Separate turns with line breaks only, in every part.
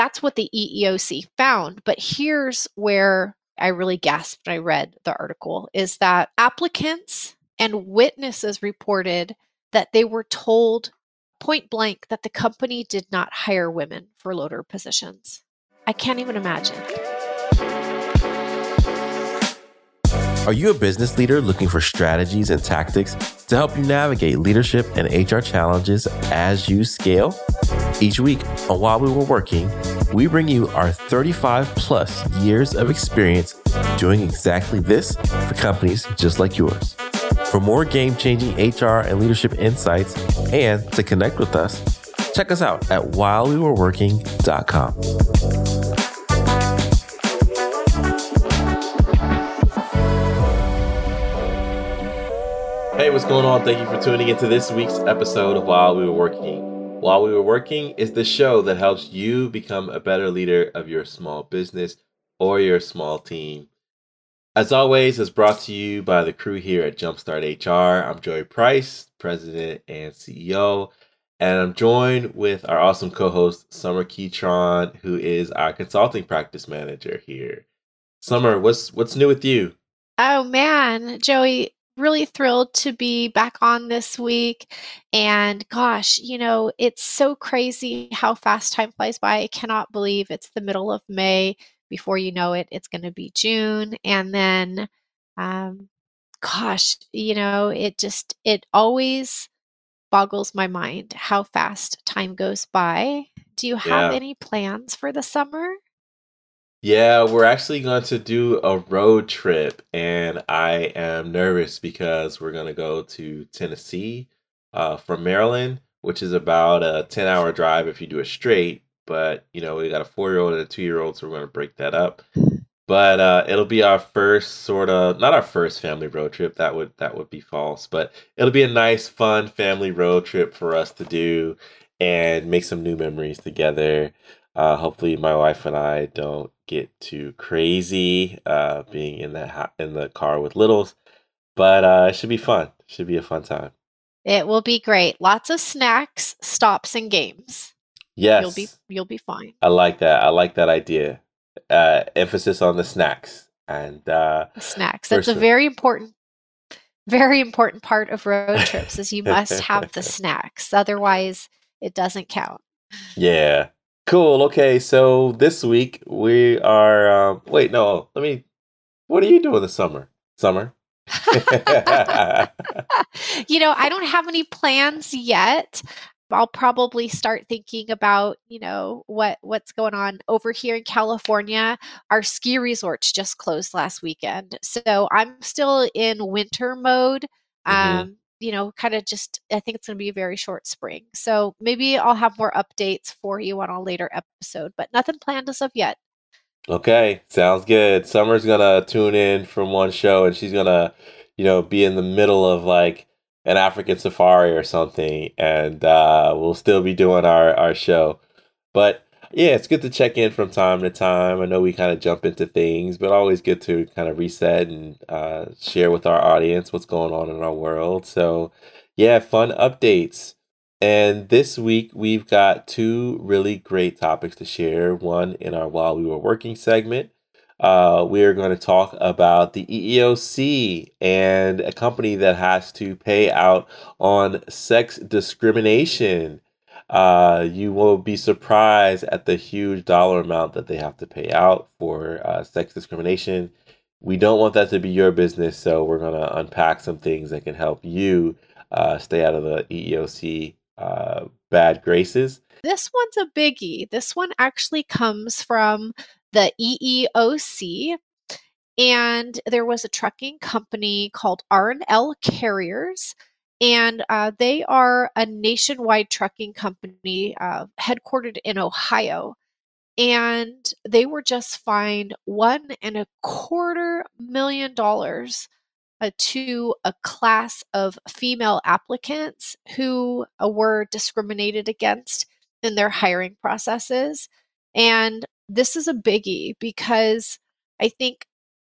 that's what the EEOC found. But here's where I really gasped when I read the article is that applicants and witnesses reported that they were told point blank that the company did not hire women for loader positions. I can't even imagine.
Are you a business leader looking for strategies and tactics to help you navigate leadership and HR challenges as you scale? Each week While We Were Working, we bring you our 35 plus years of experience doing exactly this for companies just like yours. For more game changing HR and leadership insights and to connect with us, check us out at whilewewereworking.com. Hey, what's going on? Thank you for tuning into this week's episode of While We Were Working. While We Were Working is the show that helps you become a better leader of your small business or your small team. As always, it's brought to you by the crew here at Jumpstart HR. I'm Joey Price, President and CEO, and I'm joined with our awesome co-host Sommer Keytron, who is our consulting practice manager here. Sommer, what's what's new with you?
Oh man, Joey, really thrilled to be back on this week. And gosh, you know, it's so crazy how fast time flies by. I cannot believe it's the middle of May. Before you know it, it's going to be June. And then, um, gosh, you know, it just, it always boggles my mind how fast time goes by. Do you have
Yeah.
any plans for the summer?
Yeah, we're actually going to do a road trip, and I am nervous because we're going to go to Tennessee uh, from Maryland, which is about a 10 hour drive if you do it straight. But, you know, we got a four year old and a two year old, so we're going to break that up. But uh, it'll be our first sort of not our first family road trip. That would that would be false. But it'll be a nice, fun family road trip for us to do and make some new memories together. Uh, hopefully, my wife and I don't get too crazy uh, being in the ha- in the car with littles, but uh, it should be fun. It Should be a fun time.
It will be great. Lots of snacks, stops, and games. Yes, You'll be you'll be fine.
I like that. I like that idea. Uh, emphasis on the snacks and uh,
Snacks. That's a very important very important part of road trips is you must have the snacks. Otherwise, it doesn't count.
Yeah. Cool. Okay. So this week we are. Um, wait, no. Let me. What are you doing this summer? Sommer.
you know, I don't have any plans yet. I'll probably start thinking about, you know, what what's going on over here in California. Our ski resorts just closed last weekend. So I'm still in winter mode.
Mhm.
Um, you know, kind of just I think it's going to be a very short spring. So maybe I'll have more updates for you on a later episode, but nothing planned as of yet.
Okay, sounds good. Sommer's gonna tune in from one show and she's gonna, you know, be in the middle of like an African safari or something, and uh, we'll still be doing our, our show. But yeah, it's good to check in from time to time. I know we kind of jump into things, but always good to kind of reset and uh, share with our audience what's going on in our world. So, yeah, fun updates. And this week we've got two really great topics to share. One in our While We Were Working segment. Uh, we are going to talk about the EEOC and a company that has to pay out on sex discrimination. Uh, you will be surprised at the huge dollar amount that they have to pay out for uh, sex discrimination. We don't want that to be your business, so we're going to unpack some things that can help you uh, stay out of the EEOC uh, bad graces.
This one's a biggie. This one actually comes from the EEOC. And there was a trucking company called R&L Carriers. And uh, they are a nationwide trucking company uh, headquartered in Ohio. And they were just fined one and a quarter million dollars uh, to a class of female applicants who uh, were discriminated against in their hiring processes. And this is a biggie because I think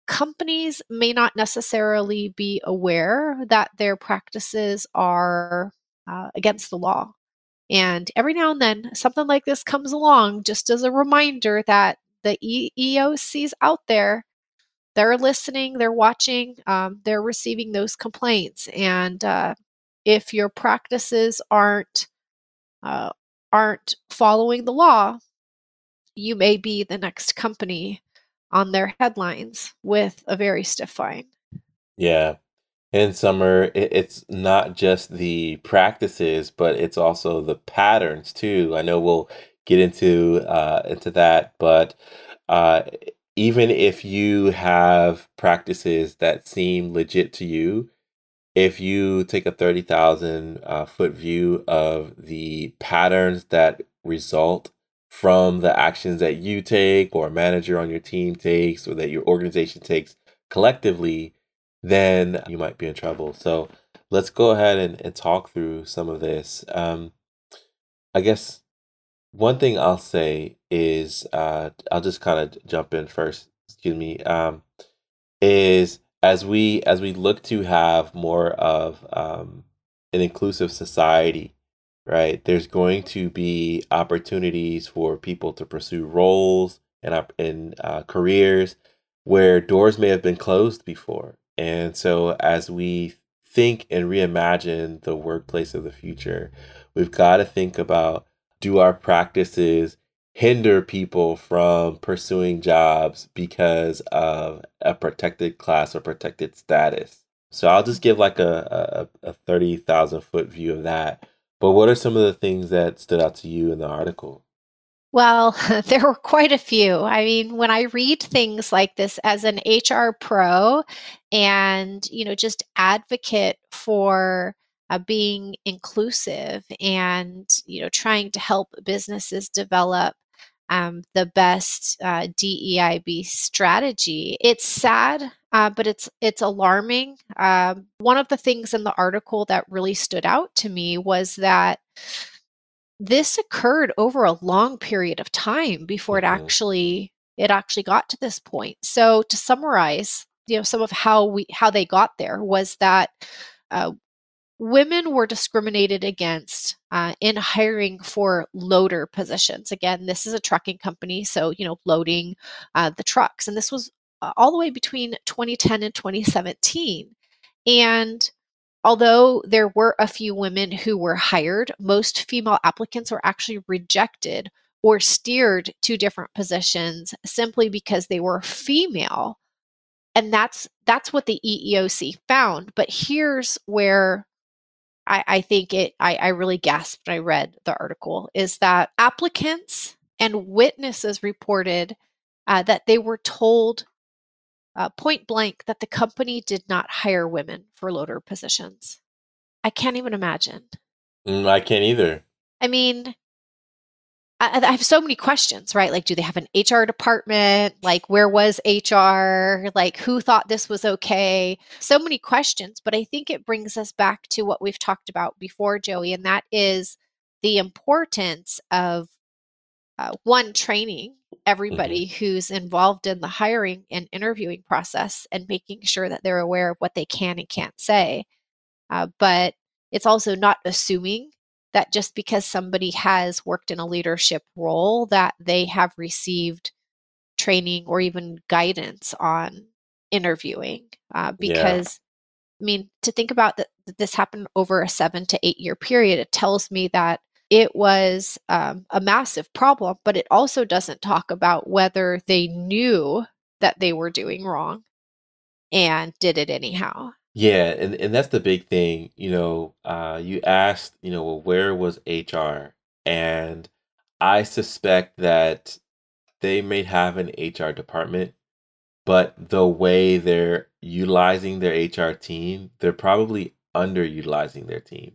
companies may not necessarily be aware that their practices are uh, against the law. And every now and then, something like this comes along just as a reminder that the e- EOCs out there, they're listening, they're watching, um, they're receiving those complaints. And uh, if your practices aren't uh, aren't following the law, you may be the next company on their headlines with a very stiff fine.
Yeah. In Sommer, it, it's not just the practices, but it's also the patterns too. I know we'll get into uh, into that, but uh, even if you have practices that seem legit to you, if you take a 30,000 uh, foot view of the patterns that result from the actions that you take or a manager on your team takes or that your organization takes collectively, then you might be in trouble. So let's go ahead and, and talk through some of this. Um, I guess one thing I'll say is uh, I'll just kind of jump in first. Excuse me. Um, is as we as we look to have more of um, an inclusive society right? There's going to be opportunities for people to pursue roles and in uh, careers where doors may have been closed before. And so, as we think and reimagine the workplace of the future, we've got to think about do our practices hinder people from pursuing jobs because of a protected class or protected status? So, I'll just give like a, a, a 30,000 foot view of that but what are some of the things that stood out to you in the article?
Well, there were quite a few. I mean, when I read things like this as an HR pro and, you know, just advocate for uh, being inclusive and, you know, trying to help businesses develop um, the best uh, DEIB strategy. It's sad, uh, but it's it's alarming. Uh, one of the things in the article that really stood out to me was that this occurred over a long period of time before it mm-hmm. actually it actually got to this point. So to summarize, you know, some of how we how they got there was that uh, women were discriminated against uh, in hiring for loader positions. Again, this is a trucking company, so you know, loading uh, the trucks, and this was all the way between 2010 and 2017. And although there were a few women who were hired, most female applicants were actually rejected or steered to different positions simply because they were female and that's that's what the EEOC found. But here's where I, I think it I, I really gasped when I read the article is that applicants and witnesses reported uh, that they were told uh, point blank that the company did not hire women for loader positions. I can't even imagine.
Mm, I can't either.
I mean, I, I, have so many questions, right? Like, do they have an HR department? Like, where was HR? Like, who thought this was okay? So many questions, but I think it brings us back to what we've talked about before, Joey, and that is the importance of uh, one training everybody mm-hmm. who's involved in the hiring and interviewing process and making sure that they're aware of what they can and can't say. Uh, but it's also not assuming that just because somebody has worked in a leadership role that they have received training or even guidance on interviewing uh, because yeah. i mean to think about that this happened over a seven to eight year period it tells me that it was um, a massive problem but it also doesn't talk about whether they knew that they were doing wrong and did it anyhow
yeah, and and that's the big thing. You know, uh, you asked, you know, well, where was HR? And I suspect that they may have an HR department, but the way they're utilizing their HR team, they're probably underutilizing their team.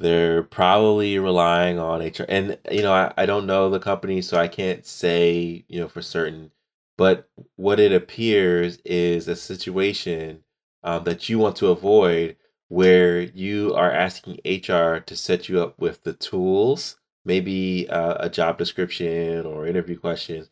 They're probably relying on HR. And, you know, I, I don't know the company, so I can't say, you know, for certain. But what it appears is a situation um, that you want to avoid where you are asking HR to set you up with the tools, maybe uh, a job description or interview questions,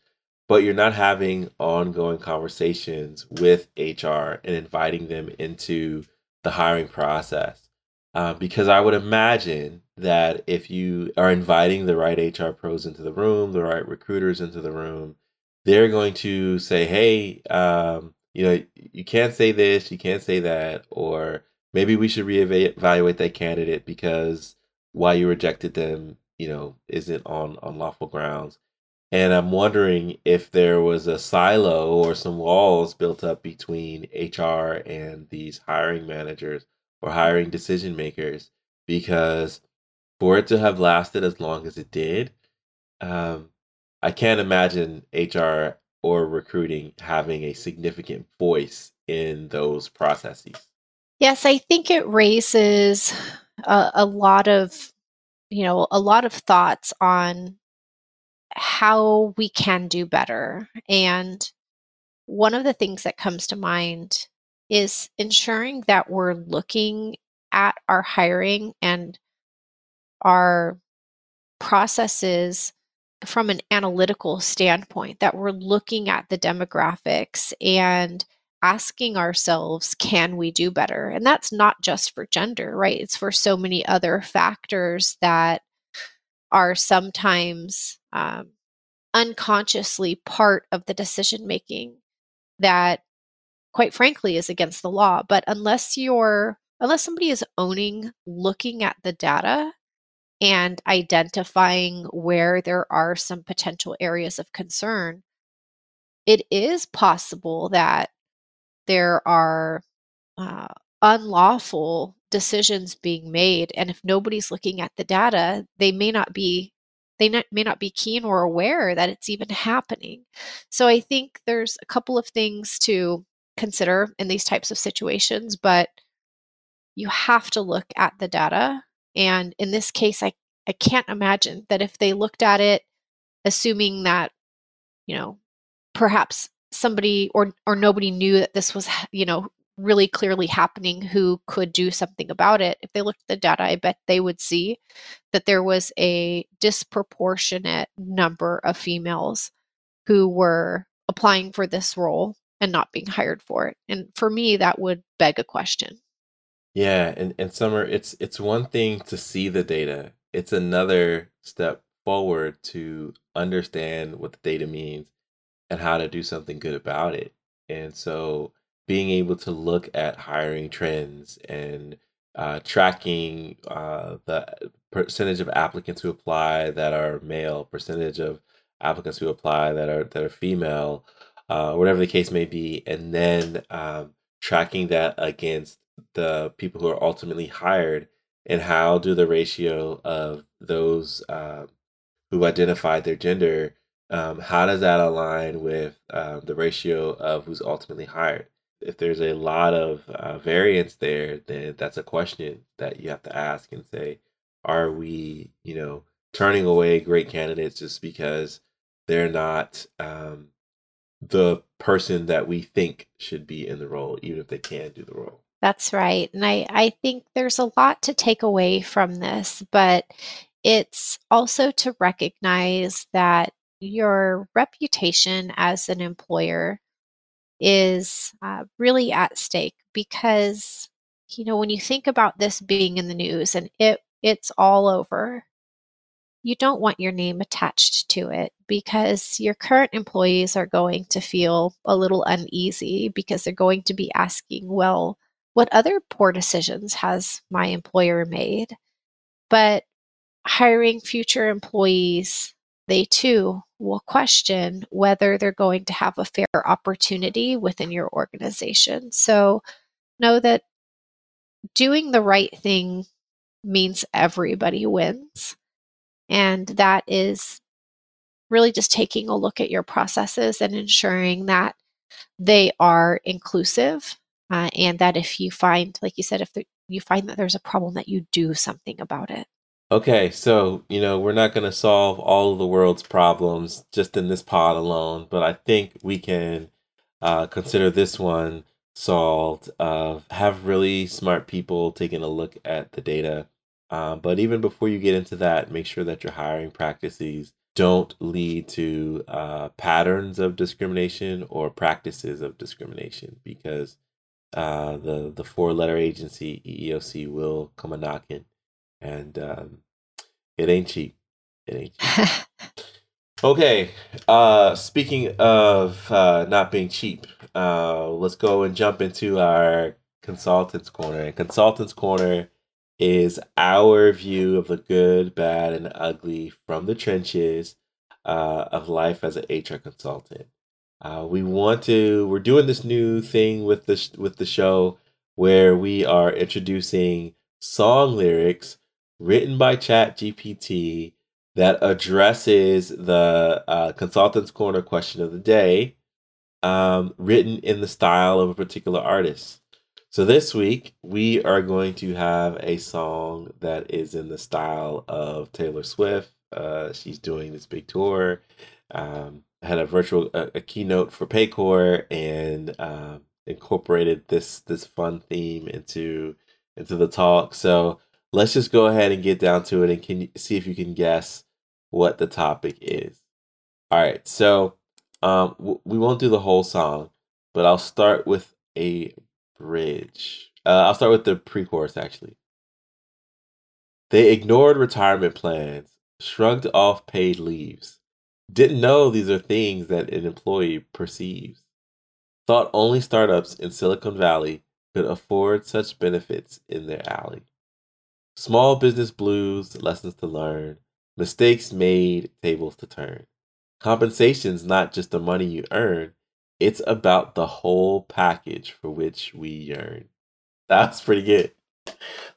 but you're not having ongoing conversations with HR and inviting them into the hiring process. Uh, because I would imagine that if you are inviting the right HR pros into the room, the right recruiters into the room, they're going to say, hey, um, you know, you can't say this, you can't say that, or maybe we should reevaluate that candidate because why you rejected them, you know, isn't on on lawful grounds. And I'm wondering if there was a silo or some walls built up between HR and these hiring managers or hiring decision makers, because for it to have lasted as long as it did, um, I can't imagine HR or recruiting having a significant voice in those processes.
Yes, I think it raises a, a lot of, you know, a lot of thoughts on how we can do better. And one of the things that comes to mind is ensuring that we're looking at our hiring and our processes from an analytical standpoint, that we're looking at the demographics and asking ourselves, can we do better? And that's not just for gender, right? It's for so many other factors that are sometimes um, unconsciously part of the decision making that quite frankly is against the law but unless you're unless somebody is owning looking at the data and identifying where there are some potential areas of concern it is possible that there are uh, unlawful decisions being made and if nobody's looking at the data they may not be they may not be keen or aware that it's even happening. So i think there's a couple of things to consider in these types of situations but you have to look at the data and in this case i i can't imagine that if they looked at it assuming that you know perhaps somebody or or nobody knew that this was you know really clearly happening who could do something about it, if they looked at the data, I bet they would see that there was a disproportionate number of females who were applying for this role and not being hired for it. And for me, that would beg a question.
Yeah, and, and Sommer, it's it's one thing to see the data. It's another step forward to understand what the data means and how to do something good about it. And so being able to look at hiring trends and uh, tracking uh, the percentage of applicants who apply that are male, percentage of applicants who apply that are that are female, uh, whatever the case may be, and then um, tracking that against the people who are ultimately hired, and how do the ratio of those uh, who identified their gender, um, how does that align with um, the ratio of who's ultimately hired? if there's a lot of uh, variance there, then that's a question that you have to ask and say, are we, you know, turning away great candidates just because they're not um, the person that we think should be in the role, even if they can do the role?
That's right. And I, I think there's a lot to take away from this, but it's also to recognize that your reputation as an employer is uh, really at stake because you know when you think about this being in the news and it it's all over you don't want your name attached to it because your current employees are going to feel a little uneasy because they're going to be asking well what other poor decisions has my employer made but hiring future employees they too will question whether they're going to have a fair opportunity within your organization. So know that doing the right thing means everybody wins. And that is really just taking a look at your processes and ensuring that they are inclusive. Uh, and that if you find, like you said, if you find that there's a problem, that you do something about it.
Okay, so, you know, we're not going to solve all of the world's problems just in this pod alone, but I think we can uh, consider this one solved. Uh, have really smart people taking a look at the data. Uh, but even before you get into that, make sure that your hiring practices don't lead to uh, patterns of discrimination or practices of discrimination because uh, the the four letter agency EEOC will come a knocking and um, It ain't cheap. It ain't cheap. okay. Uh, speaking of uh, not being cheap, uh, let's go and jump into our consultants corner. And consultants corner is our view of the good, bad, and ugly from the trenches uh, of life as an HR consultant. Uh, we want to. We're doing this new thing with the with the show where we are introducing song lyrics written by Chat GPT that addresses the uh, consultant's corner question of the day, um, written in the style of a particular artist. So this week we are going to have a song that is in the style of Taylor Swift. Uh, she's doing this big tour. Um, had a virtual a, a keynote for Paycor and uh, incorporated this this fun theme into into the talk. So let's just go ahead and get down to it and can see if you can guess what the topic is. All right, so um, w- we won't do the whole song, but I'll start with a bridge. Uh, I'll start with the pre-chorus actually. They ignored retirement plans, shrugged off paid leaves, didn't know these are things that an employee perceives, thought only startups in Silicon Valley could afford such benefits in their alley. Small business blues, lessons to learn, mistakes made, tables to turn. Compensation's not just the money you earn, it's about the whole package for which we yearn. That's pretty good.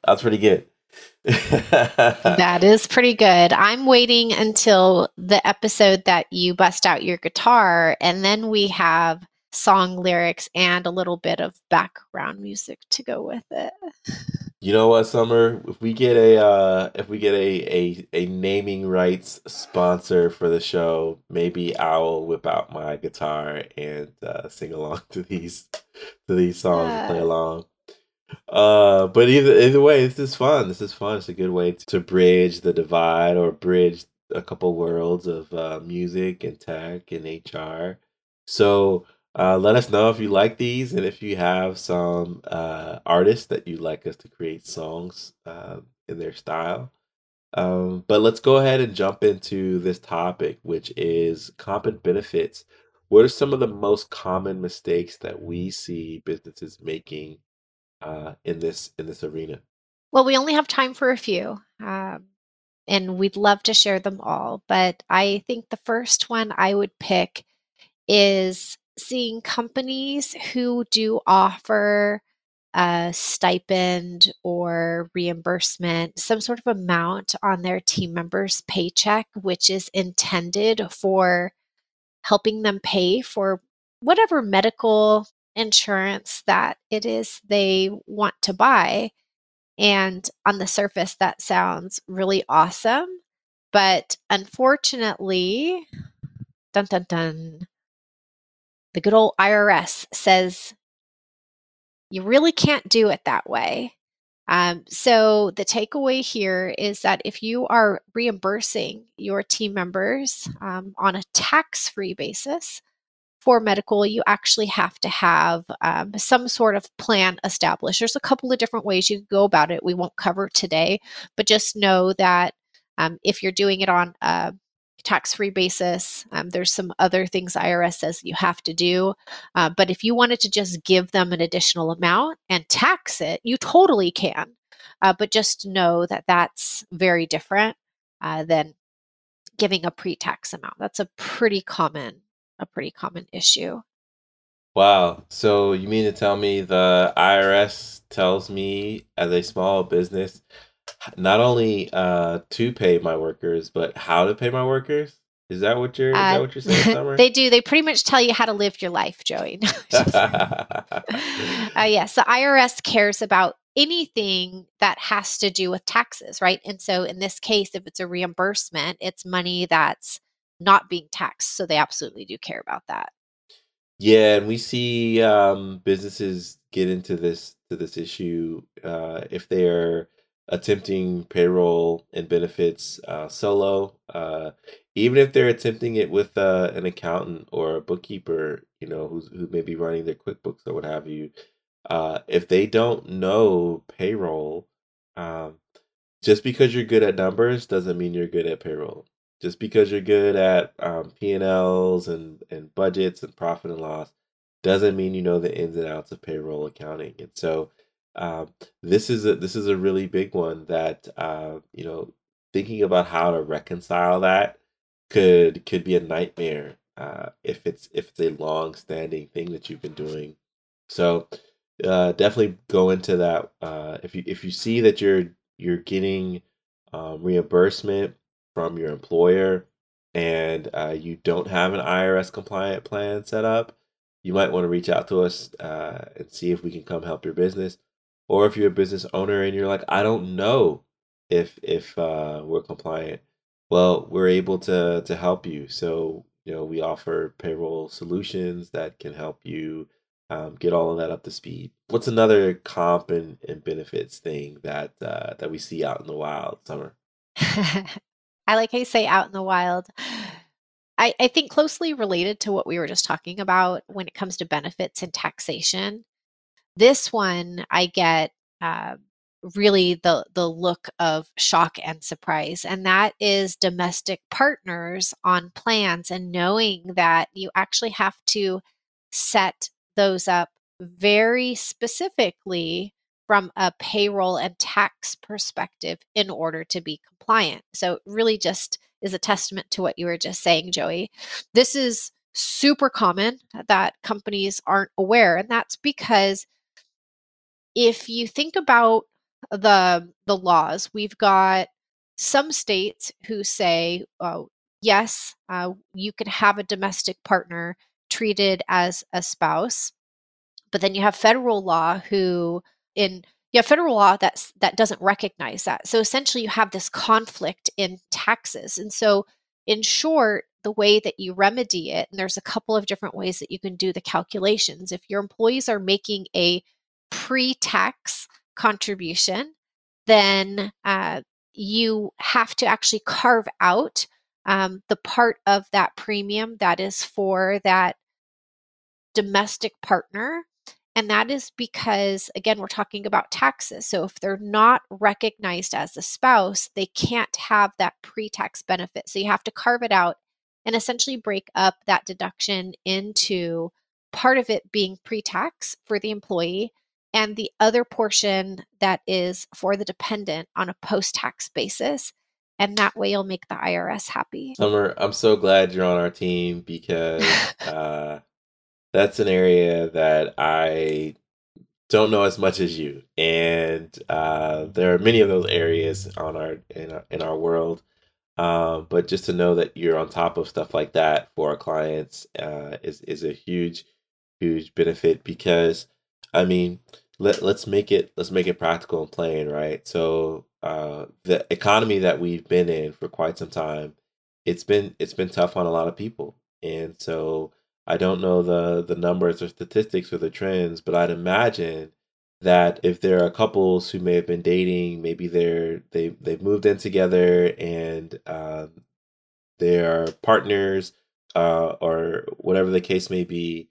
That's pretty good.
that is pretty good. I'm waiting until the episode that you bust out your guitar, and then we have song lyrics and a little bit of background music to go with it.
You know what, Sommer? If we get a uh, if we get a, a a naming rights sponsor for the show, maybe I'll whip out my guitar and uh, sing along to these to these songs and play along. Uh, but either either way, this is fun. This is fun. It's a good way to bridge the divide or bridge a couple worlds of uh, music and tech and HR. So uh, let us know if you like these and if you have some uh, artists that you'd like us to create songs uh, in their style. Um, but let's go ahead and jump into this topic, which is comp and benefits. What are some of the most common mistakes that we see businesses making uh, in this in this arena?
Well, we only have time for a few, um, and we'd love to share them all. But I think the first one I would pick is seeing companies who do offer a stipend or reimbursement, some sort of amount on their team members' paycheck, which is intended for helping them pay for whatever medical insurance that it is they want to buy. And on the surface, that sounds really awesome. But unfortunately, dun dun dun, the good old IRS says you really can't do it that way. Um, so, the takeaway here is that if you are reimbursing your team members um, on a tax free basis for medical, you actually have to have um, some sort of plan established. There's a couple of different ways you can go about it. We won't cover today, but just know that um, if you're doing it on a tax free basis. Um, there's some other things IRS says you have to do. Uh, but if you wanted to just give them an additional amount and tax it, you totally can. Uh, but just know that that's very different uh, than giving a pre tax amount. That's a pretty common, a pretty common issue.
Wow. So you mean to tell me the IRS tells me as a small business not only uh to pay my workers, but how to pay my workers. Is that what you're? Uh, is that what you're saying, Sommer?
they do. They pretty much tell you how to live your life, Joey. uh, yes, the IRS cares about anything that has to do with taxes, right? And so, in this case, if it's a reimbursement, it's money that's not being taxed. So they absolutely do care about that.
Yeah, and we see um, businesses get into this to this issue uh, if they're attempting payroll and benefits uh, solo, uh, even if they're attempting it with uh, an accountant or a bookkeeper, you know, who's who may be running their QuickBooks or what have you. Uh, if they don't know payroll, um, just because you're good at numbers doesn't mean you're good at payroll. Just because you're good at um, P and Ls and and budgets and profit and loss doesn't mean you know the ins and outs of payroll accounting. And so um, this is a this is a really big one that uh, you know thinking about how to reconcile that could could be a nightmare uh, if it's if it's a long standing thing that you've been doing. So uh, definitely go into that. Uh, if you if you see that you're you're getting um, reimbursement from your employer and uh, you don't have an IRS compliant plan set up, you might want to reach out to us uh, and see if we can come help your business. Or if you're a business owner and you're like, I don't know if if uh, we're compliant, well, we're able to to help you. So you know, we offer payroll solutions that can help you um, get all of that up to speed. What's another comp and, and benefits thing that uh, that we see out in the wild, Sommer?
I like how you say out in the wild. I, I think closely related to what we were just talking about when it comes to benefits and taxation. This one I get uh, really the the look of shock and surprise and that is domestic partners on plans and knowing that you actually have to set those up very specifically from a payroll and tax perspective in order to be compliant. So really just is a testament to what you were just saying, Joey. This is super common that companies aren't aware and that's because if you think about the the laws. We've got some states who say, oh, yes, uh, you can have a domestic partner treated as a spouse, but then you have federal law who in you have federal law that's that doesn't recognize that. So essentially, you have this conflict in taxes, and so in short. The way that you remedy it, and there's a couple of different ways that you can do the calculations. If your employees are making a pre tax contribution, then uh, you have to actually carve out um, the part of that premium that is for that domestic partner. And that is because, again, we're talking about taxes. So if they're not recognized as a spouse, they can't have that pre tax benefit. So you have to carve it out and essentially break up that deduction into part of it being pre tax for the employee and the other portion that is for the dependent on a post tax basis. And that way you'll make the IRS happy.
Sommer, I'm so glad you're on our team because uh, that's an area that I don't know as much as you. And uh, there are many of those areas on our in our, in our world. Um, but just to know that you're on top of stuff like that for our clients uh, is is a huge, huge benefit because I mean, let let's make it let's make it practical and plain, right? So uh, the economy that we've been in for quite some time, it's been it's been tough on a lot of people, and so I don't know the the numbers or statistics or the trends, but I'd imagine that if there are couples who may have been dating, maybe they're they they've moved in together and um, they are partners uh, or whatever the case may be,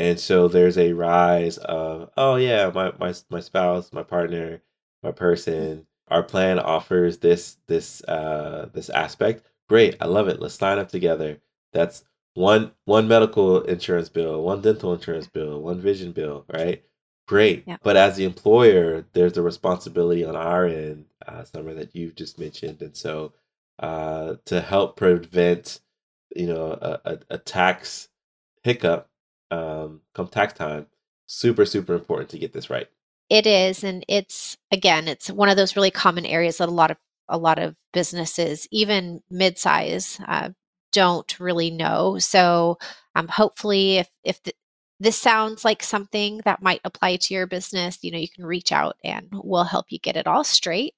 and so there's a rise of oh yeah my my my spouse my partner my person our plan offers this this uh this aspect. Great i love it. Let's sign up together. That's one one medical insurance bill one dental insurance bill one vision bill right? Great. Yep. but as the employer there's a responsibility on our end uh, Sommer that you've just mentioned. And so uh, to help prevent you know a, a, a tax hiccup um, come tax time, super, super important to get this right.
It is. And it's, again, it's one of those really common areas that a lot of a lot of businesses, even mid-size, uh, don't really know. So, um, hopefully, if if the, this sounds like something that might apply to your business, you know, you can reach out and we'll help you get it all straight.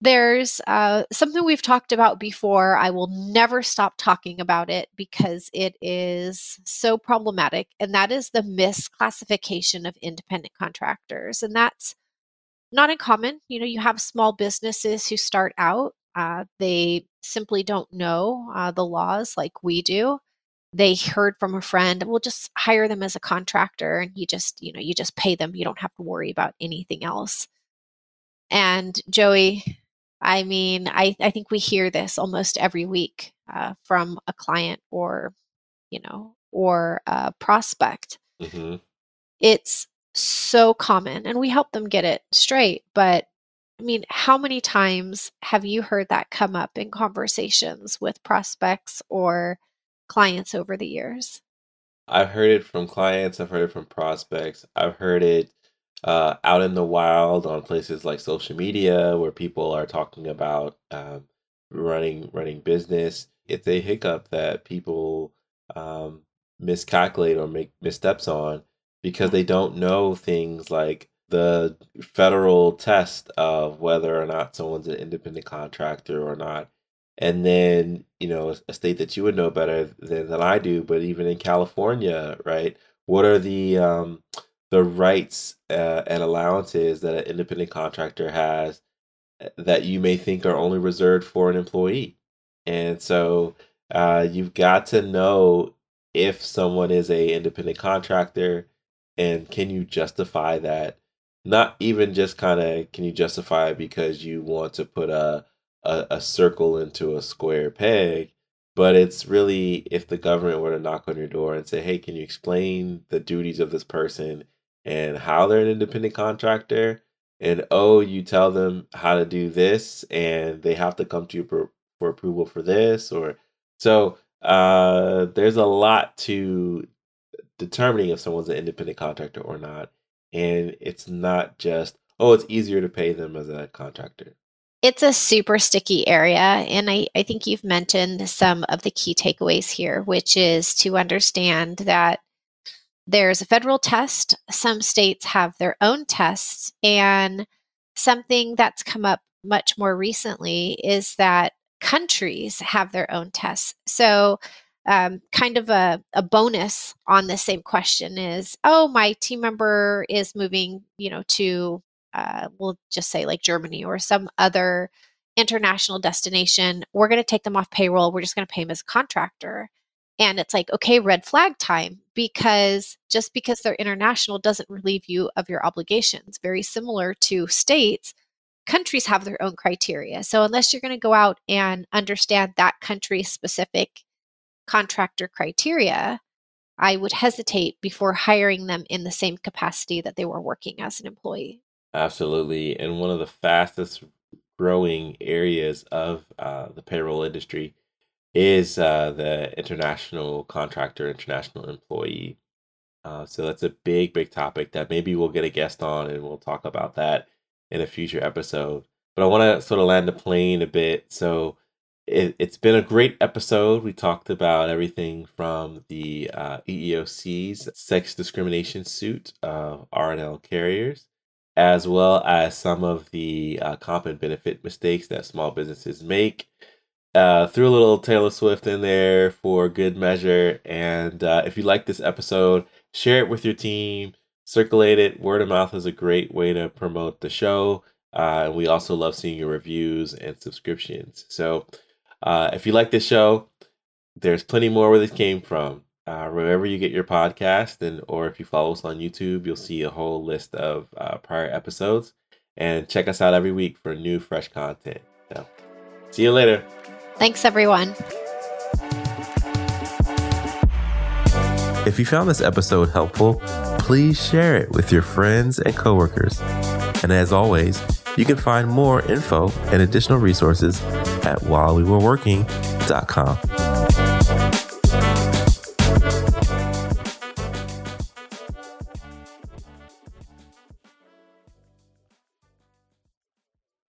There's uh, something we've talked about before. I will never stop talking about it because it is so problematic, and that is the misclassification of independent contractors. And that's not uncommon. You know, you have small businesses who start out, uh, they simply don't know uh, the laws like we do. They heard from a friend, we'll just hire them as a contractor, and you just, you know, you just pay them. You don't have to worry about anything else. And Joey, I mean, I, I think we hear this almost every week uh, from a client or, you know, or a prospect. Mm-hmm. It's so common and we help them get it straight. But I mean, how many times have you heard that come up in conversations with prospects or clients over the years?
I've heard it from clients, I've heard it from prospects, I've heard it uh, out in the wild on places like social media where people are talking about um, running running business. It's a hiccup that people um, miscalculate or make missteps on because they don't know things like the federal test of whether or not someone's an independent contractor or not. And then, you know, a state that you would know better than, than I do, but even in California, right? What are the um, the rights uh, and allowances that an independent contractor has uh, that you may think are only reserved for an employee. And so uh, you've got to know if someone is a independent contractor and can you justify that not even just kind of can you justify it because you want to put a, a, a circle into a square peg but it's really if the government were to knock on your door and say hey can you explain the duties of this person and how they're an independent contractor. And oh, you tell them how to do this, and they have to come to you for, for approval for this, or so. Uh, there's a lot to determining if someone's an independent contractor or not, and it's not just oh, it's easier to pay them as a contractor.
It's a super sticky area. And I, I think you've mentioned some of the key takeaways here, which is to understand that there's a federal test. Some states have their own tests. And something that's come up much more recently is that countries have their own tests. So, um, kind of a, a bonus on the same question is oh, my team member is moving, you know, to, uh, we'll just say like Germany or some other international destination. We're going to take them off payroll. We're just going to pay them as a contractor. And it's like, okay, red flag time, because just because they're international doesn't relieve you of your obligations. Very similar to states, countries have their own criteria. So unless you're going to go out and understand that country specific contractor criteria, I would hesitate before hiring them in the same capacity that they were working as an employee.
Absolutely. And one of the fastest growing areas of uh, the payroll industry is uh, the international contractor, international employee. Uh, so that's a big, big topic that maybe we'll get a guest on and we'll talk about that in a future episode. But I want to sort of land the plane a bit. So it, has been a great episode. We talked about everything from the uh, EEOC's sex discrimination suit of R&L carriers, as well as some of the uh, comp and benefit mistakes that small businesses make uh, threw a little Taylor Swift in there for good measure. And uh, if you like this episode, share it with your team, circulate it. Word of mouth is a great way to promote the show. Uh, and we also love seeing your reviews and subscriptions. So uh, if you like this show, there's plenty more where this came from. Uh, wherever you get your podcast, and or if you follow us on YouTube, you'll see a whole list of uh, prior episodes. And check us out every week for new, fresh content. So, see you later.
Thanks, everyone.
If you found this episode helpful, please share it with your friends and coworkers. And as always, you can find more info and additional resources at whilewewereworking.com.